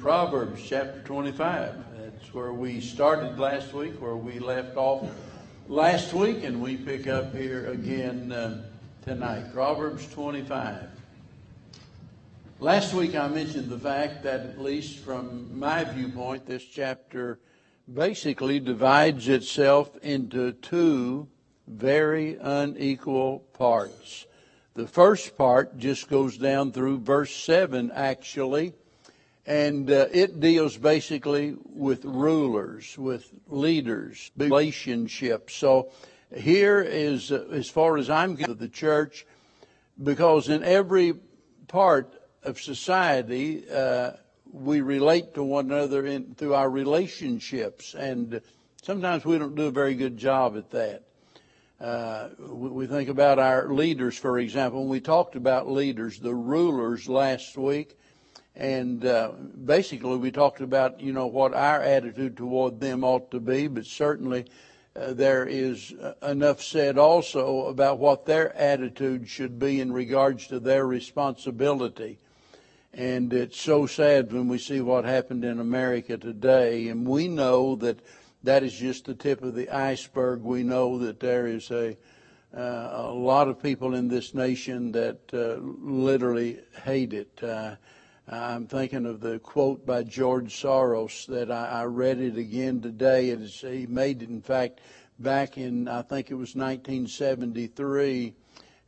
Proverbs chapter 25. That's where we started last week, where we left off last week, and we pick up here again uh, tonight. Proverbs 25. Last week I mentioned the fact that, at least from my viewpoint, this chapter basically divides itself into two very unequal parts. The first part just goes down through verse 7, actually, and uh, it deals basically with rulers, with leaders, relationships. So here is, uh, as far as I'm concerned, the church, because in every part of society, uh, we relate to one another in, through our relationships, and sometimes we don't do a very good job at that. Uh, we think about our leaders, for example. When we talked about leaders, the rulers last week, and uh, basically we talked about you know what our attitude toward them ought to be, but certainly uh, there is uh, enough said also about what their attitude should be in regards to their responsibility. And it's so sad when we see what happened in America today, and we know that that is just the tip of the iceberg. We know that there is a uh, a lot of people in this nation that uh, literally hate it. I'm thinking of the quote by George Soros that I, I read it again today. It is, he made it, in fact, back in I think it was 1973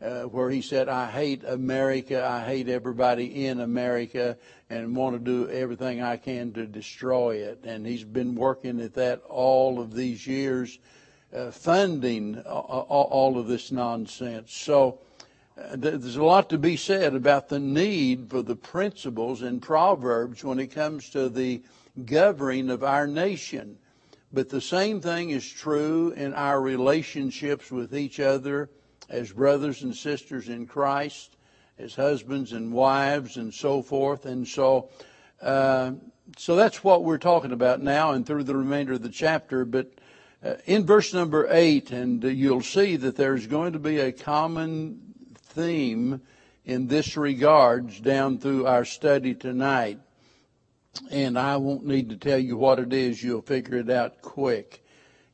uh, where he said, I hate America, I hate everybody in America, and want to do everything I can to destroy it. And he's been working at that all of these years, uh, funding all, all, of this nonsense. So there's a lot to be said about the need for the principles in Proverbs when it comes to the governing of our nation. But the same thing is true in our relationships with each other as brothers and sisters in Christ, as husbands and wives, and so forth. And so, uh, so that's what we're talking about now and through the remainder of the chapter. But uh, in verse number eight, and uh, you'll see that there's going to be a common theme in this regards down through our study tonight. And I won't need to tell you what it is, you'll figure it out quick.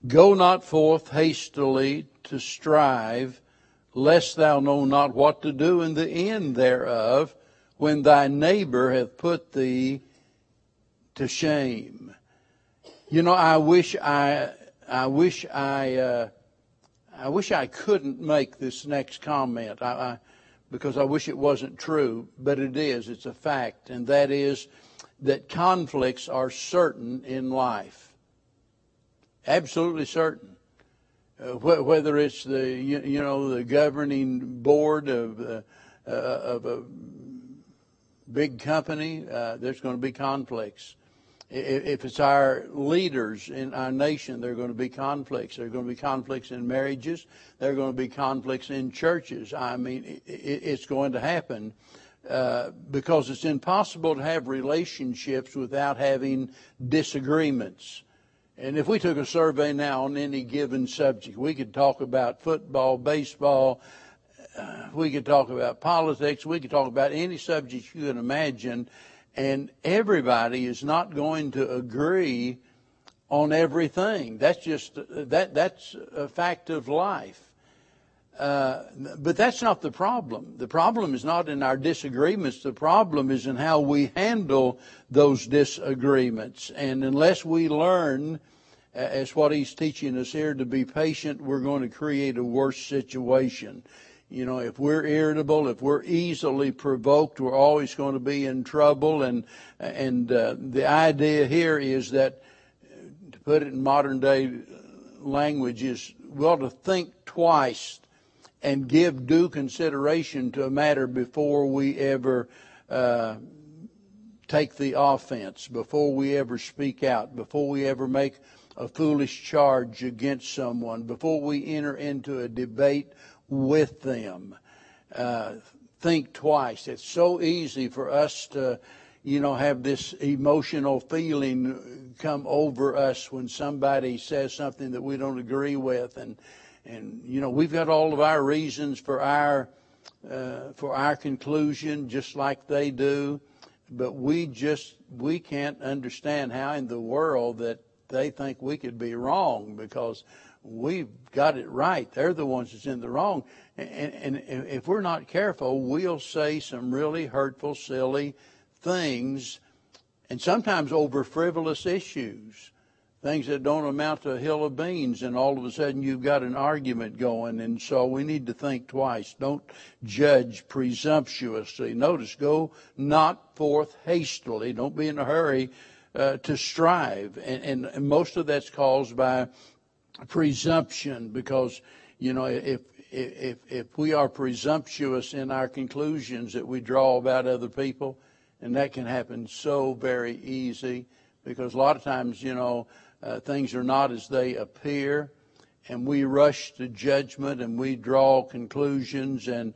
Go not forth hastily to strive, lest thou know not what to do in the end thereof, when thy neighbor hath put thee to shame. You know, I wish I, I wish I, uh, I wish I couldn't make this next comment. I, I, because I wish it wasn't true, but it is. It's a fact, and that is that conflicts are certain in life. Absolutely certain. Uh, wh- whether it's the you, you, know the governing board of uh, uh, of a big company, uh, there's going to be conflicts. If it's our leaders in our nation, there are going to be conflicts. There are going to be conflicts in marriages. There are going to be conflicts in churches. I mean, it's going to happen uh, because it's impossible to have relationships without having disagreements. And if we took a survey now on any given subject, we could talk about football, baseball, uh, we could talk about politics, we could talk about any subject you can imagine, and everybody is not going to agree on everything. That's just that that's a fact of life. Uh, but that's not the problem. The problem is not in our disagreements. The problem is in how we handle those disagreements. And unless we learn, as what he's teaching us here, to be patient, we're going to create a worse situation. You know, if we're irritable, if we're easily provoked, we're always going to be in trouble. And and uh, the idea here is that, to put it in modern day language, is we ought to think twice and give due consideration to a matter before we ever uh, take the offense, before we ever speak out, before we ever make a foolish charge against someone, before we enter into a debate with them. Uh, think twice. It's so easy for us to, you know, have this emotional feeling come over us when somebody says something that we don't agree with, and and you know we've got all of our reasons for our uh, for our conclusion, just like they do. but we just we can't understand how in the world that they think we could be wrong because we've got it right. They're the ones that's in the wrong. And, and if we're not careful, we'll say some really hurtful, silly things, and sometimes over frivolous issues things that don't amount to a hill of beans, and all of a sudden you've got an argument going. And so we need to think twice. Don't judge presumptuously. Notice, go not forth hastily. Don't be in a hurry uh, to strive. And, and, and most of that's caused by presumption because, you know, if, if, if we are presumptuous in our conclusions that we draw about other people, and that can happen so very easy because a lot of times, you know, uh, things are not as they appear, and we rush to judgment and we draw conclusions, and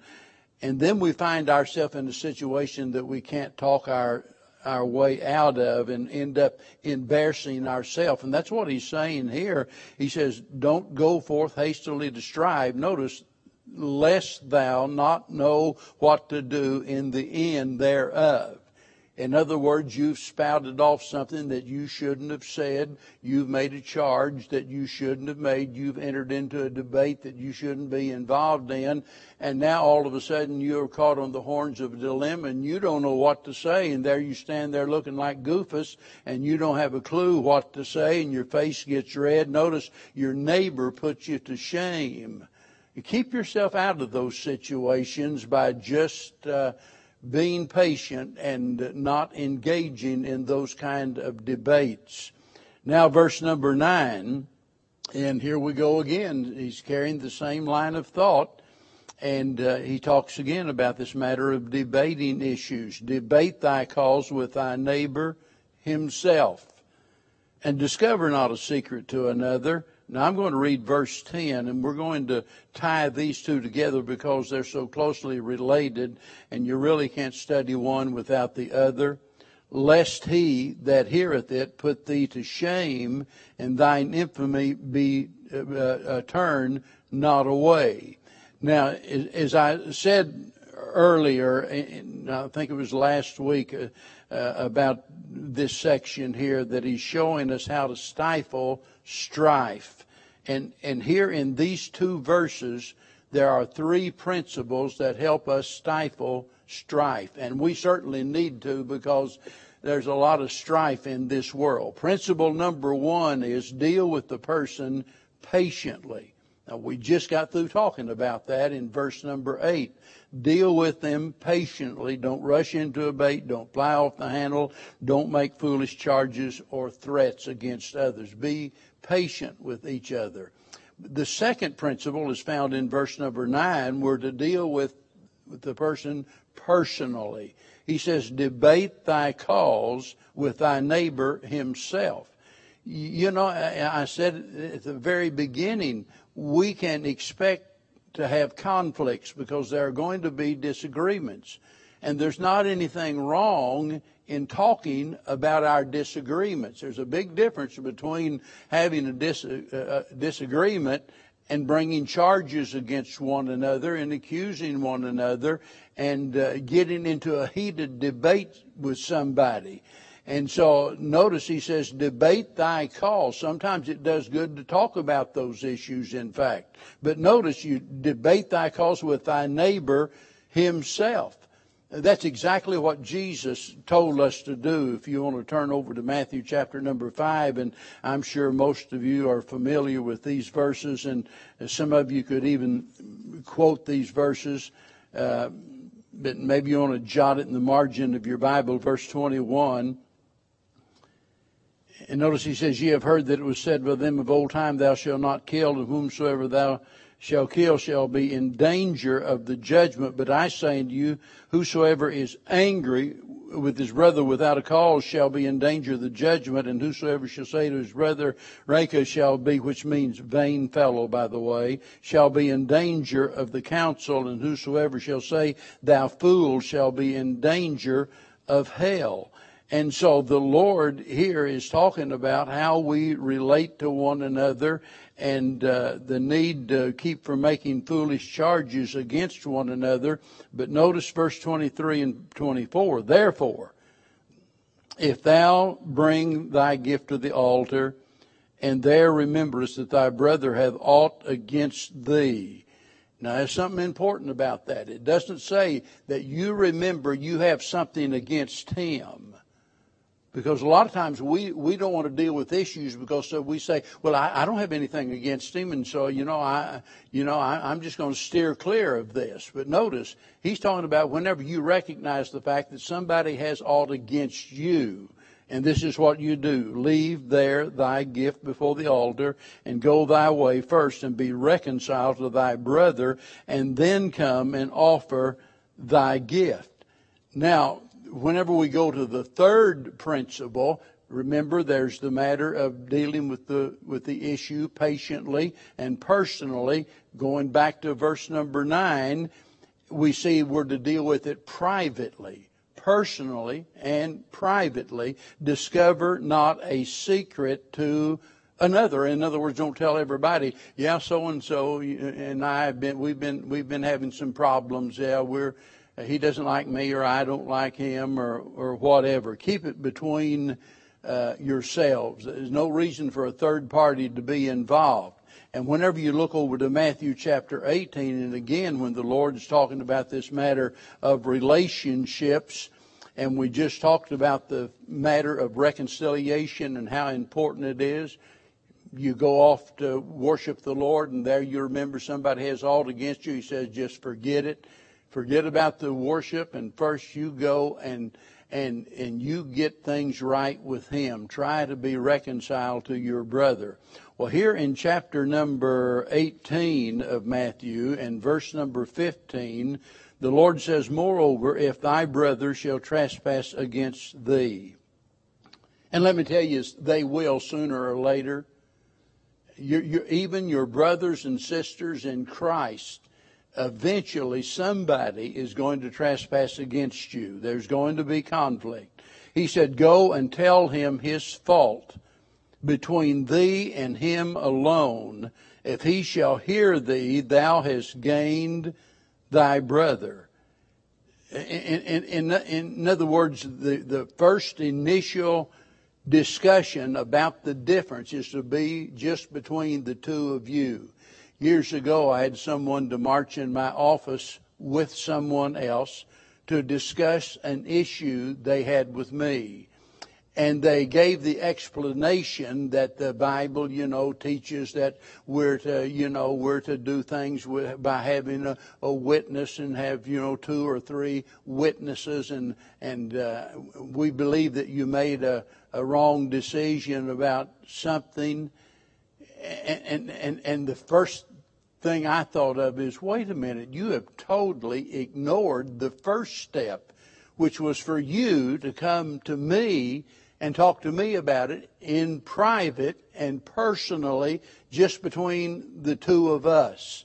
and then we find ourselves in a situation that we can't talk our our way out of and end up embarrassing ourselves. And that's what he's saying here. He says, Don't go forth hastily to strive. Notice, lest thou not know what to do in the end thereof. In other words, you've spouted off something that you shouldn't have said. You've made a charge that you shouldn't have made. You've entered into a debate that you shouldn't be involved in. And now all of a sudden you're caught on the horns of a dilemma and you don't know what to say. And there you stand there looking like goofus and you don't have a clue what to say and your face gets red. Notice your neighbor puts you to shame. You keep yourself out of those situations by just, uh, being patient and not engaging in those kind of debates. Now, verse number nine, and here we go again. He's carrying the same line of thought, and uh, he talks again about this matter of debating issues. Debate thy cause with thy neighbor himself, and discover not a secret to another now I'm going to read verse 10 and we're going to tie these two together because they're so closely related and you really can't study one without the other. Lest he that heareth it put thee to shame and thine infamy be uh, uh, turned not away. Now, as I said earlier, I think it was last week, uh, uh, about this section here that he's showing us how to stifle strife. And, and here in these two verses, there are three principles that help us stifle strife. And we certainly need to because there's a lot of strife in this world. Principle number one is deal with the person patiently. Now, we just got through talking about that in verse number eight. Deal with them patiently. Don't rush into a bait. Don't fly off the handle. Don't make foolish charges or threats against others. Be patient with each other. The second principle is found in verse number nine. We're to deal with, with the person personally. He says, debate thy cause with thy neighbor himself. You know, I said at the very beginning, we can expect to have conflicts because there are going to be disagreements. And there's not anything wrong in talking about our disagreements. There's a big difference between having a dis- uh, uh, disagreement and bringing charges against one another and accusing one another and uh, getting into a heated debate with somebody. And so notice he says, debate thy cause. Sometimes it does good to talk about those issues, in fact. But notice you debate thy cause with thy neighbor himself. That's exactly what Jesus told us to do. If you want to turn over to Matthew chapter number five, and I'm sure most of you are familiar with these verses, and some of you could even quote these verses. Uh, but maybe you want to jot it in the margin of your Bible, verse 21. And notice he says, Ye have heard that it was said by them of old time, Thou shalt not kill, and whomsoever thou shall kill shall be in danger of the judgment. But I say unto you, whosoever is angry with his brother without a cause shall be in danger of the judgment, and whosoever shall say to his brother, Raca shall be, which means vain fellow, by the way, shall be in danger of the council, and whosoever shall say, Thou fool, shall be in danger of hell. And so the Lord here is talking about how we relate to one another and uh, the need to keep from making foolish charges against one another. But notice verse 23 and 24. Therefore, if thou bring thy gift to the altar, and there rememberest that thy brother hath aught against thee. Now, there's something important about that. It doesn't say that you remember you have something against him. Because a lot of times we, we don't want to deal with issues because so we say, well, I, I don't have anything against him, and so you know I you know I, I'm just going to steer clear of this. But notice he's talking about whenever you recognize the fact that somebody has aught against you, and this is what you do: leave there thy gift before the altar, and go thy way first, and be reconciled to thy brother, and then come and offer thy gift. Now, whenever we go to the third principle, remember there's the matter of dealing with the with the issue patiently and personally. Going back to verse number nine, we see we're to deal with it privately, personally, and privately. Discover not a secret to another. In other words, don't tell everybody, yeah, so and so and I have been we've been we've been having some problems. Yeah, we're he doesn't like me or I don't like him or, or whatever. Keep it between uh, yourselves. There's no reason for a third party to be involved. And whenever you look over to Matthew chapter 18, and again, when the Lord is talking about this matter of relationships, and we just talked about the matter of reconciliation and how important it is, you go off to worship the Lord, and there you remember somebody has aught against you. He says, just forget it forget about the worship and first you go and and and you get things right with him. Try to be reconciled to your brother. Well here in chapter number 18 of Matthew and verse number 15 the Lord says moreover if thy brother shall trespass against thee and let me tell you they will sooner or later. You, even your brothers and sisters in Christ eventually somebody is going to trespass against you. There's going to be conflict. He said, Go and tell him his fault between thee and him alone. If he shall hear thee, thou hast gained thy brother. In, in, in, in other words, the, the first initial discussion about the difference is to be just between the two of you. Years ago, I had someone to march in my office with someone else to discuss an issue they had with me. And they gave the explanation that the Bible, you know, teaches that we're to, you know, we're to do things with, by having a, a, witness and have, you know, two or three witnesses. And, and uh, we believe that you made a, a wrong decision about something. And, and, and the first thing I thought of is wait a minute, you have totally ignored the first step, which was for you to come to me and talk to me about it in private and personally, just between the two of us.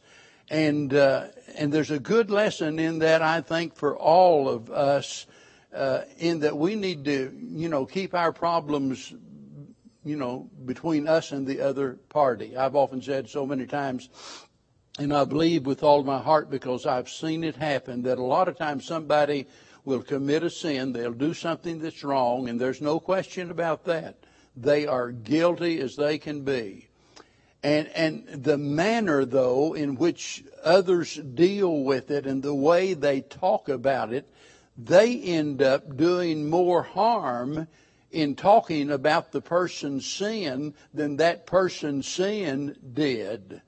And uh, and there's a good lesson in that I think for all of us, uh, in that we need to you know keep our problems you know between us and the other party. I've often said so many times and I believe with all my heart because I've seen it happen that a lot of times somebody will commit a sin, they'll do something that's wrong, and there's no question about that. They are guilty as they can be. And, and the manner, though, in which others deal with it and the way they talk about it, they end up doing more harm in talking about the person's sin than that person's sin did.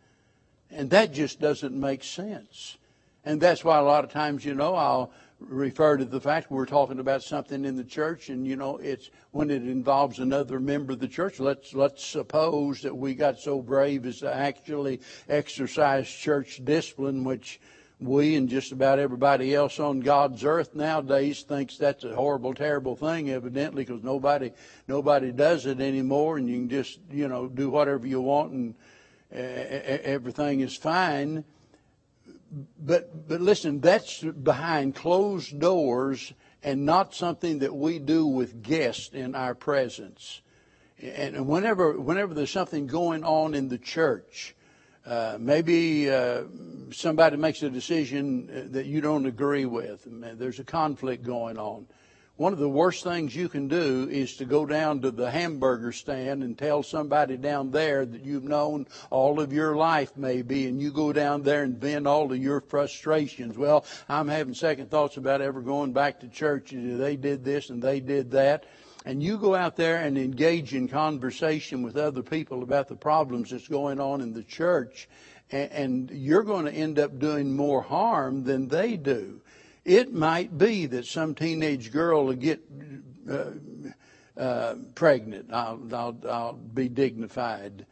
And that just doesn't make sense. And that's why a lot of times, you know, I'll refer to the fact we're talking about something in the church and you know it's when it involves another member of the church let's let's suppose that we got so brave as to actually exercise church discipline which we and just about everybody else on God's earth nowadays thinks that's a horrible, terrible thing, evidently, because nobody nobody does it anymore, and you can just you know do whatever you want and everything is fine. But, but listen, that's behind closed doors and not something that we do with guests in our presence. And whenever, whenever there's something going on in the church, uh, maybe uh, somebody makes a decision that you don't agree with, there's a conflict going on one of the worst things you can do is to go down to the hamburger stand and tell somebody down there that you've known all of your life maybe and you go down there and vent all of your frustrations. Well i'm having second thoughts about ever going back to church. They did this and they did that. And you go out there and engage in conversation with other people about the problems that's going on in the church and you're going to end up doing more harm than they do it might be that some teenage girl will get uh, uh, pregnant. I'll, I'll, I'll, be dignified.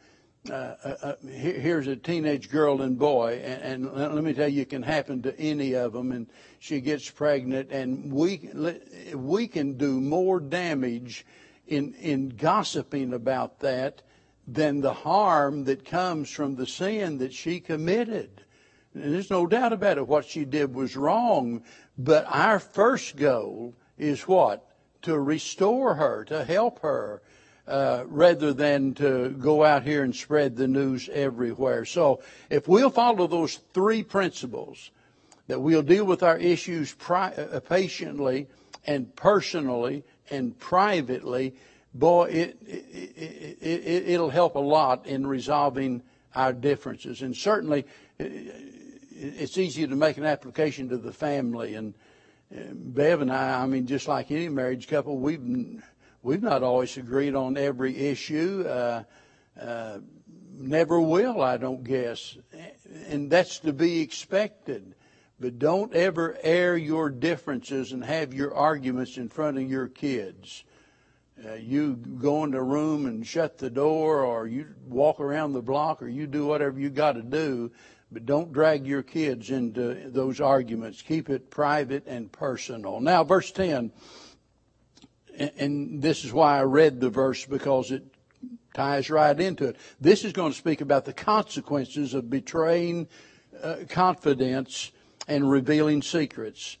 Uh, uh, uh here's a teenage girl and boy, and, and, let me tell you, it can happen to any of them. And she gets pregnant, and we we can do more damage in in gossiping about that than the harm that comes from the sin that she committed. And there's no doubt about it. What she did was wrong. But our first goal is what? To restore her, to help her, uh, rather than to go out here and spread the news everywhere. So if we'll follow those three principles, that we'll deal with our issues pri- uh, patiently and personally and privately, boy, it, it, it, it'll help a lot in resolving our differences. And certainly, it's easy to make an application to the family. And Bev and I, I mean, just like any marriage couple, we've we've not always agreed on every issue. Uh, uh, never will, I don't guess, and that's to be expected. But don't ever air your differences and have your arguments in front of your kids. Uh, you go in the room and shut the door, or you walk around the block, or you do whatever you got to do but don't drag your kids into those arguments. Keep it private and personal. Now, verse 10, and this is why I read the verse because it ties right into it. This is going to speak about the consequences of betraying uh, confidence and revealing secrets.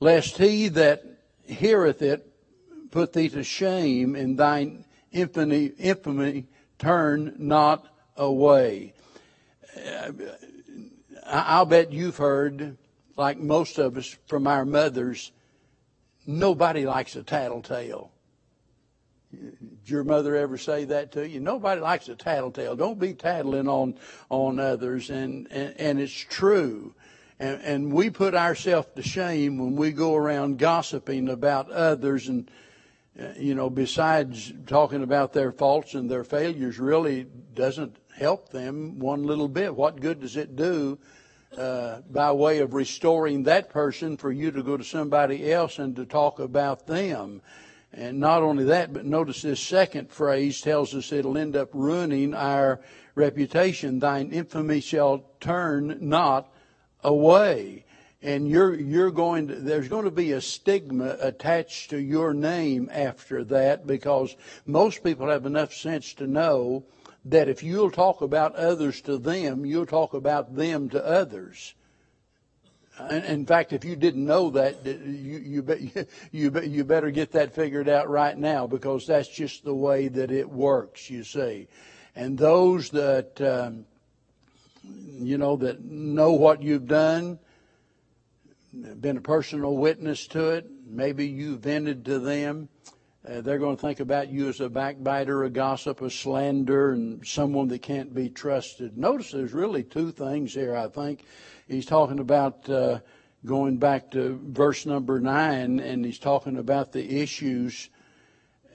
Lest he that heareth it put thee to shame, and thine infamy, infamy turn not away. I'll bet you've heard, like most of us from our mothers, nobody likes a tattletale. Did your mother ever say that to you? Nobody likes a tattletale. Don't be tattling on on others, and and, and it's true. And, and we put ourselves to shame when we go around gossiping about others, and you know, besides talking about their faults and their failures, really doesn't help them one little bit. What good does it do uh, by way of restoring that person for you to go to somebody else and to talk about them? And not only that, but notice this second phrase tells us it'll end up ruining our reputation. Thine infamy shall turn not away. And you're, you're going to, there's going to be a stigma attached to your name after that because most people have enough sense to know that if you'll talk about others to them, you'll talk about them to others. In fact, if you didn't know that, you, you, you, you better get that figured out right now because that's just the way that it works, you see. And those that, um, you know, that know what you've done, been a personal witness to it, maybe you vented to them, uh, they're going to think about you as a backbiter, a gossip, a slander, and someone that can't be trusted. Notice there's really two things here, I think. He's talking about uh, going back to verse number nine, and he's talking about the issues.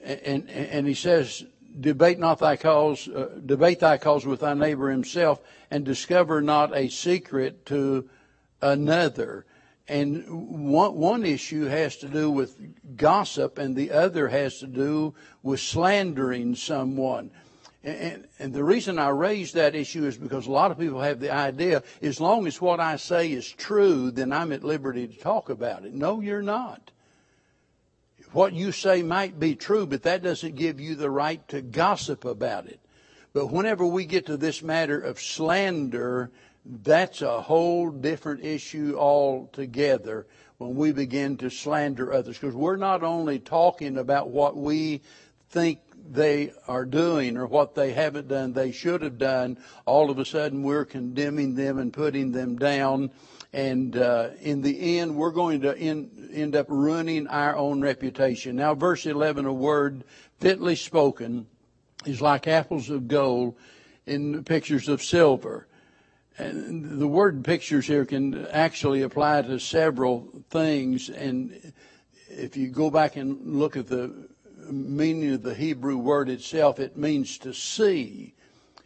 And, and, and he says, debate not thy cause, uh, debate thy cause with thy neighbor himself, and discover not a secret to another. And one, one issue has to do with gossip, and the other has to do with slandering someone. And, and, the reason I raise that issue is because a lot of people have the idea as long as what I say is true, then I'm at liberty to talk about it. No, you're not. What you say might be true, but that doesn't give you the right to gossip about it. But whenever we get to this matter of slander, that's a whole different issue altogether when we begin to slander others because we're not only talking about what we think they are doing or what they haven't done, they should have done, all of a sudden we're condemning them and putting them down. And uh, in the end, we're going to end, end up ruining our own reputation. Now, verse 11, a word fitly spoken is like apples of gold in pictures of silver. And the word pictures here can actually apply to several things. And if you go back and look at the meaning of the Hebrew word itself, it means to see.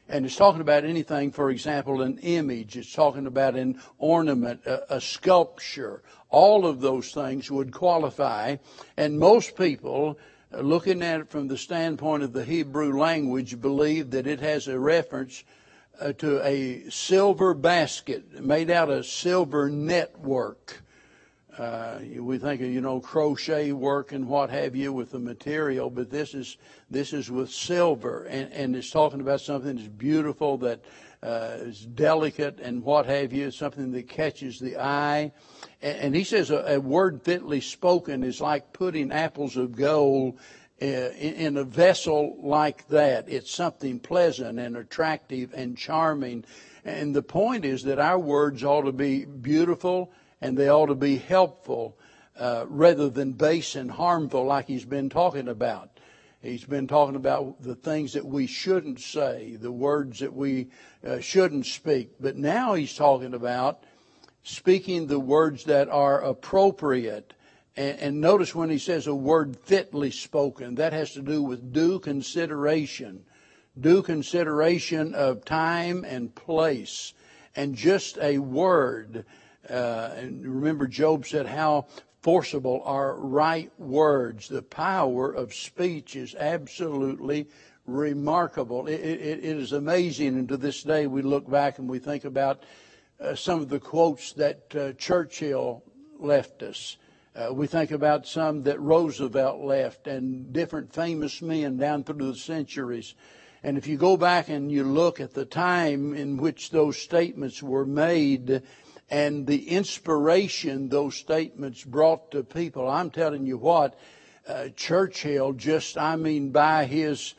And it's talking about anything, for example, an image. It's talking about an ornament, a, a sculpture. All of those things would qualify. And most people, looking at it from the standpoint of the Hebrew language, believe that it has a reference to a silver basket made out of silver network. Uh, we think of you know crochet work and what have you with the material, but this is this is with silver, and, and it's talking about something that's beautiful, that uh, is delicate, and what have you, something that catches the eye. And, and he says a, a, word fitly spoken is like putting apples of gold uh, in, in a vessel like that. It's something pleasant and attractive and charming. And the point is that our words ought to be beautiful and they ought to be helpful uh, rather than base and harmful like he's been talking about. He's been talking about the things that we shouldn't say, the words that we uh, shouldn't speak. But now he's talking about speaking the words that are appropriate. And, and notice when he says a word fitly spoken, that has to do with due consideration, due consideration of time and place, and just a word uh, and remember, Job said how forcible are right words. The power of speech is absolutely remarkable. It, it, it is amazing. And to this day, we look back and we think about uh, some of the quotes that uh, Churchill left us. Uh, we think about some that Roosevelt left and different famous men down through the centuries. And if you go back and you look at the time in which those statements were made, and the inspiration those statements brought to people. I'm telling you what, uh, Churchill just, I mean, by his,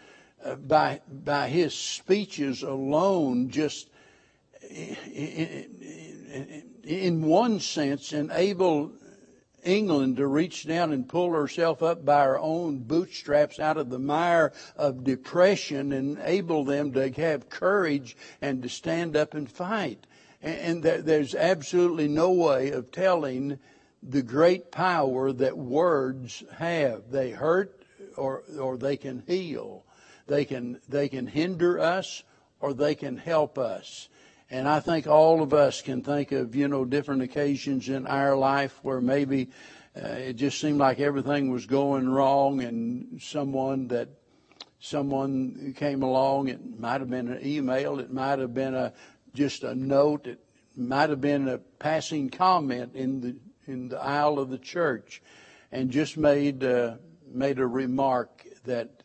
uh, by, by his speeches alone, just in, in one sense enabled England to reach down and pull herself up by her own bootstraps out of the mire of depression and enable them to have courage and to stand up and fight. And there's absolutely no way of telling the great power that words have. They hurt or, or they can heal. They can, they can hinder us or they can help us. And I think all of us can think of, you know, different occasions in our life where maybe uh, it just seemed like everything was going wrong and someone that someone came along. It might have been an email. It might have been a, just a note. It might have been a passing comment in the in the aisle of the church, and just made uh, made a remark that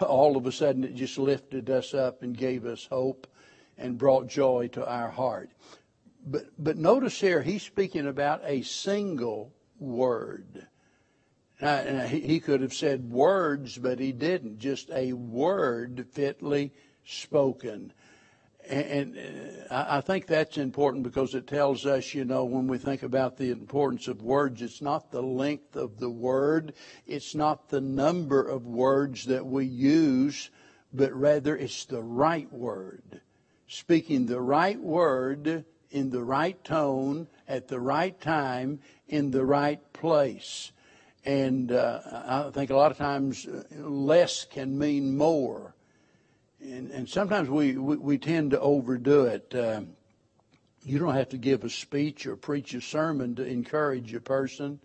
all of a sudden it just lifted us up and gave us hope and brought joy to our heart. But but notice here he's speaking about a single word. Now, he, could have said words, but he didn't. Just a word fitly spoken and uh, I think that's important because it tells us, you know, when we think about the importance of words, it's not the length of the word, it's not the number of words that we use, but rather it's the right word. Speaking the right word in the right tone, at the right time, in the right place. And uh, I think a lot of times uh, less can mean more and, and sometimes we, we, we, tend to overdo it. Uh, you don't have to give a speech or preach a sermon to encourage a person.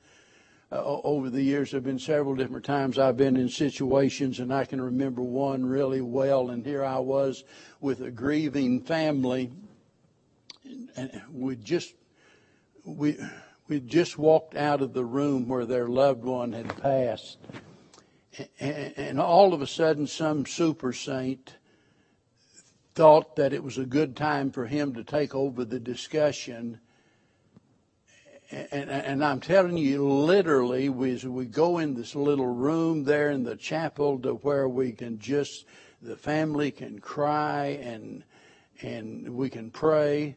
Uh, over the years, there have been several different times I've been in situations, and I can remember one really well. And here I was with a grieving family, and we just we we just walked out of the room where their loved one had passed, and, and all of a sudden, some super saint thought that it was a good time for him to take over the discussion. And, and I'm telling you, literally, we, we go in this little room there in the chapel to where we can just, the family can cry and, and we can pray.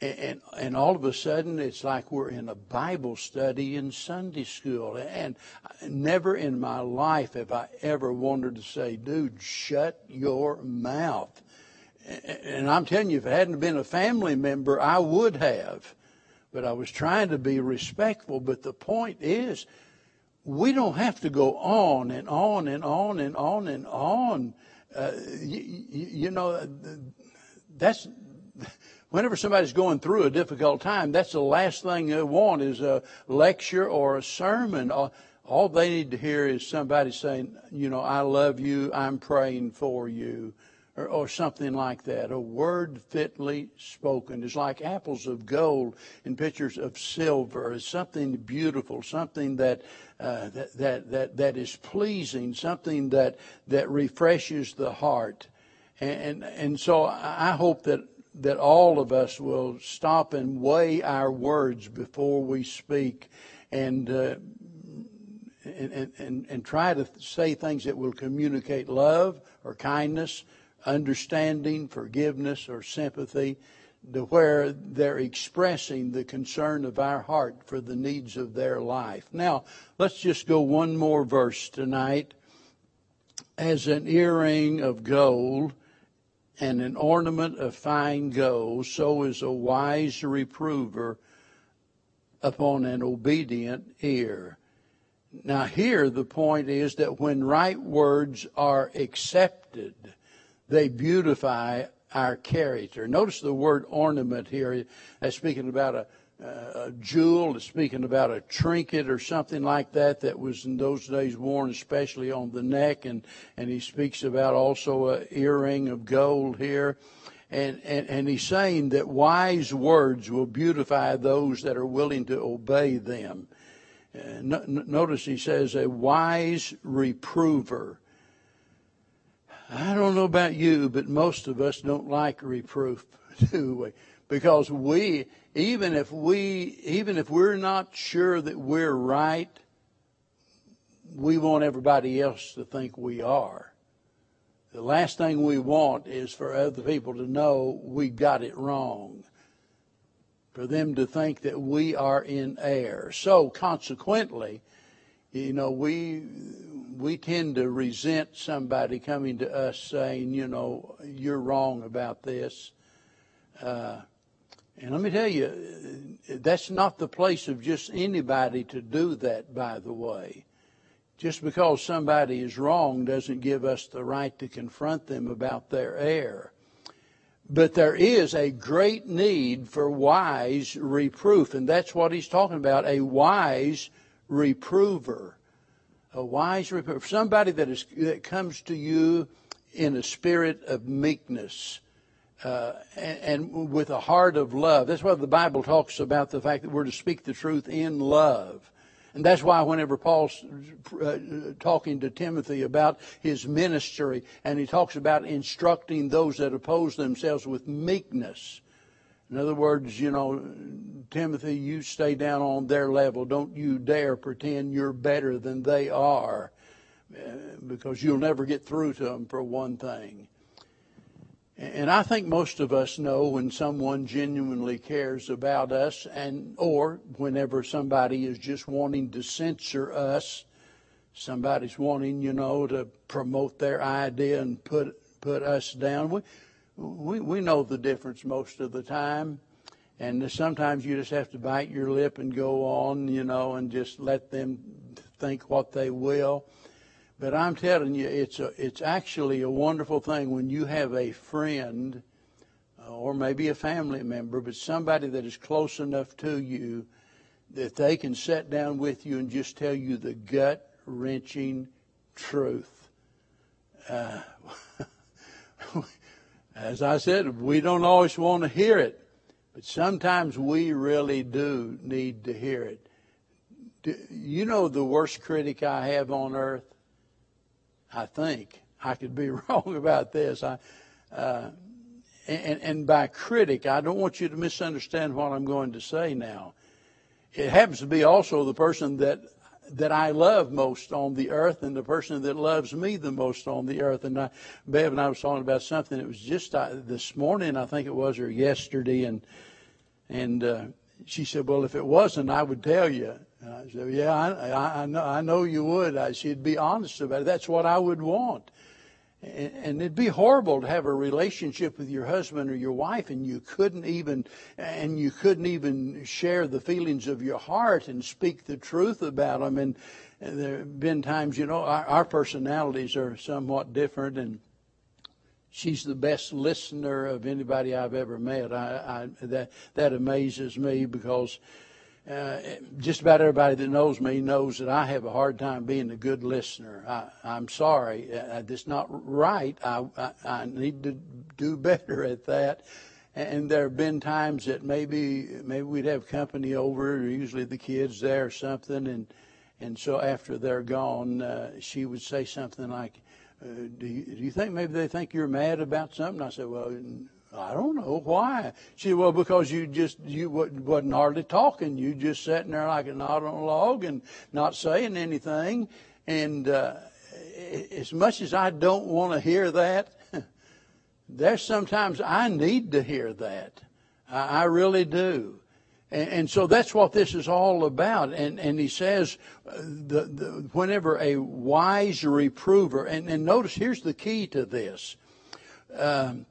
And, and all of a sudden, it's like we're in a Bible study in Sunday school. And never in my life have I ever wanted to say, dude, shut your mouth. And I'm telling you, if it hadn't been a family member, I would have but I was trying to be respectful. But the point is, we don't have to go on and on and on and on and on. Uh, you, you, know, that's whenever somebody's going through a difficult time, that's the last thing they want is a lecture or a sermon. All they need to hear is somebody saying, you know, I love you, I'm praying for you or, or something like that. A word fitly spoken is like apples of gold in pictures of silver. It's something beautiful, something that, uh, that, that, that, that is pleasing, something that, that refreshes the heart. And, and, and so I hope that that all of us will stop and weigh our words before we speak and, uh, and, and, and, try to say things that will communicate love or kindness understanding, forgiveness, or sympathy to where they're expressing the concern of our heart for the needs of their life. Now, let's just go one more verse tonight. As an earring of gold and an ornament of fine gold, so is a wise reprover upon an obedient ear. Now, here the point is that when right words are accepted, they beautify our character. Notice the word ornament here. That's speaking about a, a jewel, it's speaking about a trinket or something like that that was in those days worn especially on the neck. And, and he speaks about also a earring of gold here. And, and, and he's saying that wise words will beautify those that are willing to obey them. Uh, no, notice he says a wise reprover. I don't know about you, but most of us don't like reproof, do we? Because we, even if we, even if we're not sure that we're right, we want everybody else to think we are. The last thing we want is for other people to know we got it wrong. For them to think that we are in error. So consequently, you know, we we tend to resent somebody coming to us saying, you know, you're wrong about this. Uh, and let me tell you, that's not the place of just anybody to do that, by the way. Just because somebody is wrong doesn't give us the right to confront them about their error. But there is a great need for wise reproof, and that's what he's talking about a wise reprover a wise reproof, somebody that is that comes to you in a spirit of meekness uh, and, and, with a heart of love. That's why the Bible talks about the fact that we're to speak the truth in love. And that's why whenever Paul's uh, talking to Timothy about his ministry, and he talks about instructing those that oppose themselves with meekness, in other words, you know, Timothy, you stay down on their level. Don't you dare pretend you're better than they are uh, because you'll never get through to them for one thing. And I think most of us know when someone genuinely cares about us and or whenever somebody is just wanting to censor us, somebody's wanting, you know, to promote their idea and put put us down. We we, we know the difference most of the time. And sometimes you just have to bite your lip and go on, you know, and just let them think what they will. But I'm telling you, it's a, it's actually a wonderful thing when you have a friend, uh, or maybe a family member, but somebody that is close enough to you that they can sit down with you and just tell you the gut wrenching truth. Uh, As I said, we don't always want to hear it, but sometimes we really do need to hear it. Do, you know the worst critic I have on earth? I think. I could be wrong about this. I, uh, and, and by critic, I don't want you to misunderstand what I'm going to say now. it happens to be also the person that that I love most on the earth and the person that loves me the most on the earth. And I, Bev and I was talking about something. It was just uh, this morning, I think it was, or yesterday, and and uh, she said, "Well, if it wasn't, I would tell you." And I said, "Yeah, I, I, I know, I know you would." I, she'd be honest about it. That's what I would want. And it'd be horrible to have a relationship with your husband or your wife and you couldn't even, and you couldn't even share the feelings of your heart and speak the truth about them. And, there have been times, you know, our, our personalities are somewhat different and she's the best listener of anybody I've ever met. I, I that, that amazes me because uh, just about everybody that knows me knows that I have a hard time being a good listener. I, am sorry, uh, that's not right. I, I, I need to do better at that. And there have been times that maybe maybe we'd have company over, usually the kids there or something, and and so after they're gone, uh, she would say something like, uh, do, you, "Do you think maybe they think you're mad about something?" I said, "Well, I don't know why. She said, well, because you just you wasn't hardly talking. You just sitting there like a knot on a log and not saying anything. And uh, as much as I don't want to hear that, there's sometimes I need to hear that. I, I really do. And, and, so that's what this is all about. And, and he says, uh, the, the, whenever a wise reprover, and, and notice here's the key to this. Um,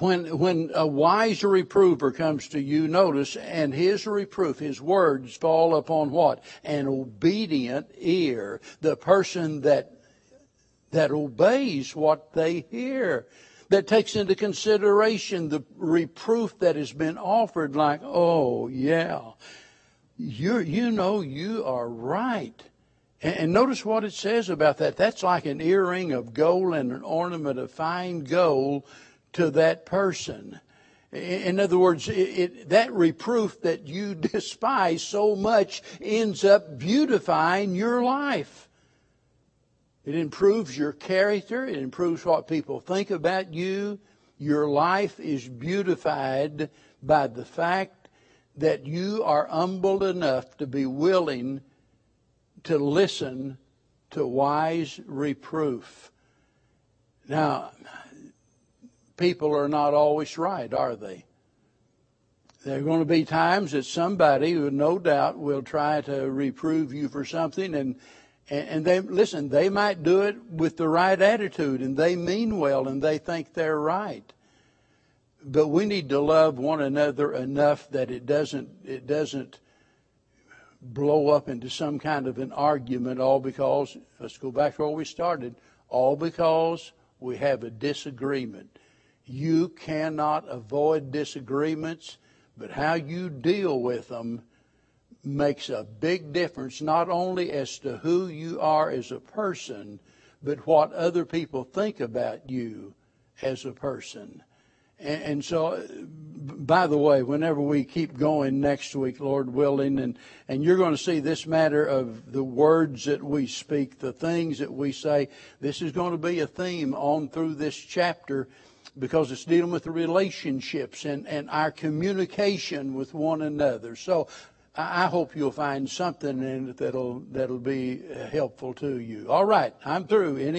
when when a wise reprover comes to you, notice, and his reproof, his words fall upon what? An obedient ear. The person that that obeys what they hear. That takes into consideration the reproof that has been offered, like, oh yeah, you you know you are right. And notice what it says about that. That's like an earring of gold and an ornament of fine gold to that person. In other words, it, it, that reproof that you despise so much ends up beautifying your life. It improves your character. It improves what people think about you. Your life is beautified by the fact that you are humble enough to be willing to listen to wise reproof. Now, people are not always right, are they? There are going to be times that somebody who no doubt will try to reprove you for something and and they listen, they might do it with the right attitude and they mean well and they think they're right. But we need to love one another enough that it doesn't it doesn't blow up into some kind of an argument all because let's go back to where we started, all because we have a disagreement. You cannot avoid disagreements, but how you deal with them makes a big difference, not only as to who you are as a person, but what other people think about you as a person. And, and so, by the way, whenever we keep going next week, Lord willing, and, and you're going to see this matter of the words that we speak, the things that we say, this is going to be a theme on through this chapter because it's dealing with the relationships and, and our communication with one another. So I hope you'll find something in it that'll that'll be helpful to you. All right, I'm through. Any